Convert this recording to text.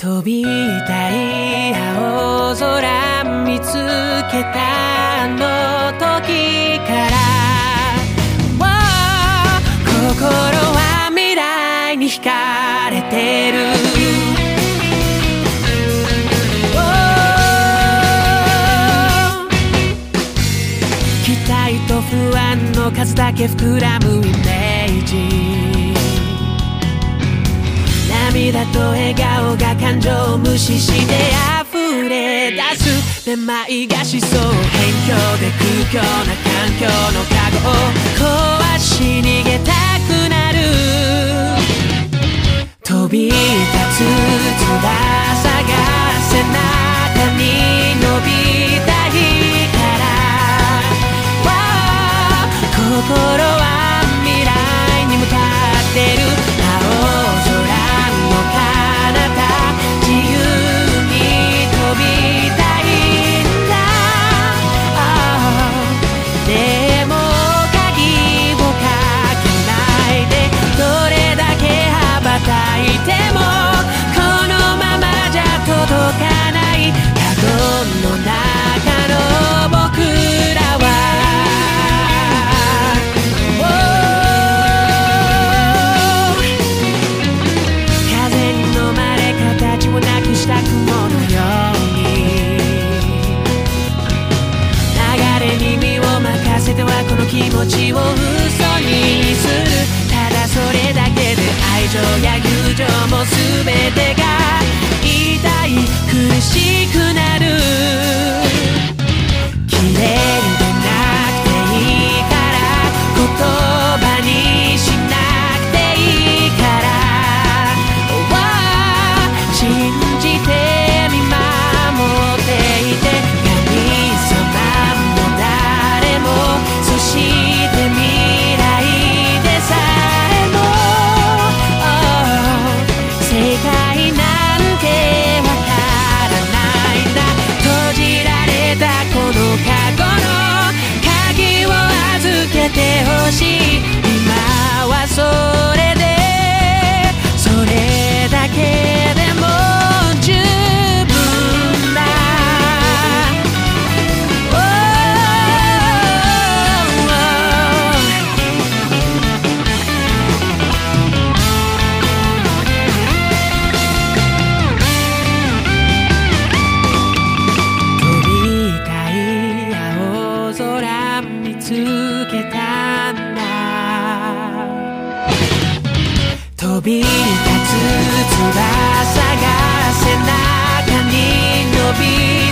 飛びたい青空見つけたあの時から心は未来に惹かれてる。期待と不安の数だけ膨らむイメージ。涙と笑顔が感情を無視して溢れ出すめまいがしそう辺境で空虚な環境の過去を壊し逃げたくなる。飛び立つ翼らせてはこの気持ちを嘘にする。ただそれだけで愛情や友情も全てが痛い苦しくなる。空見つけたんだ。飛び立つ翼が背中に伸び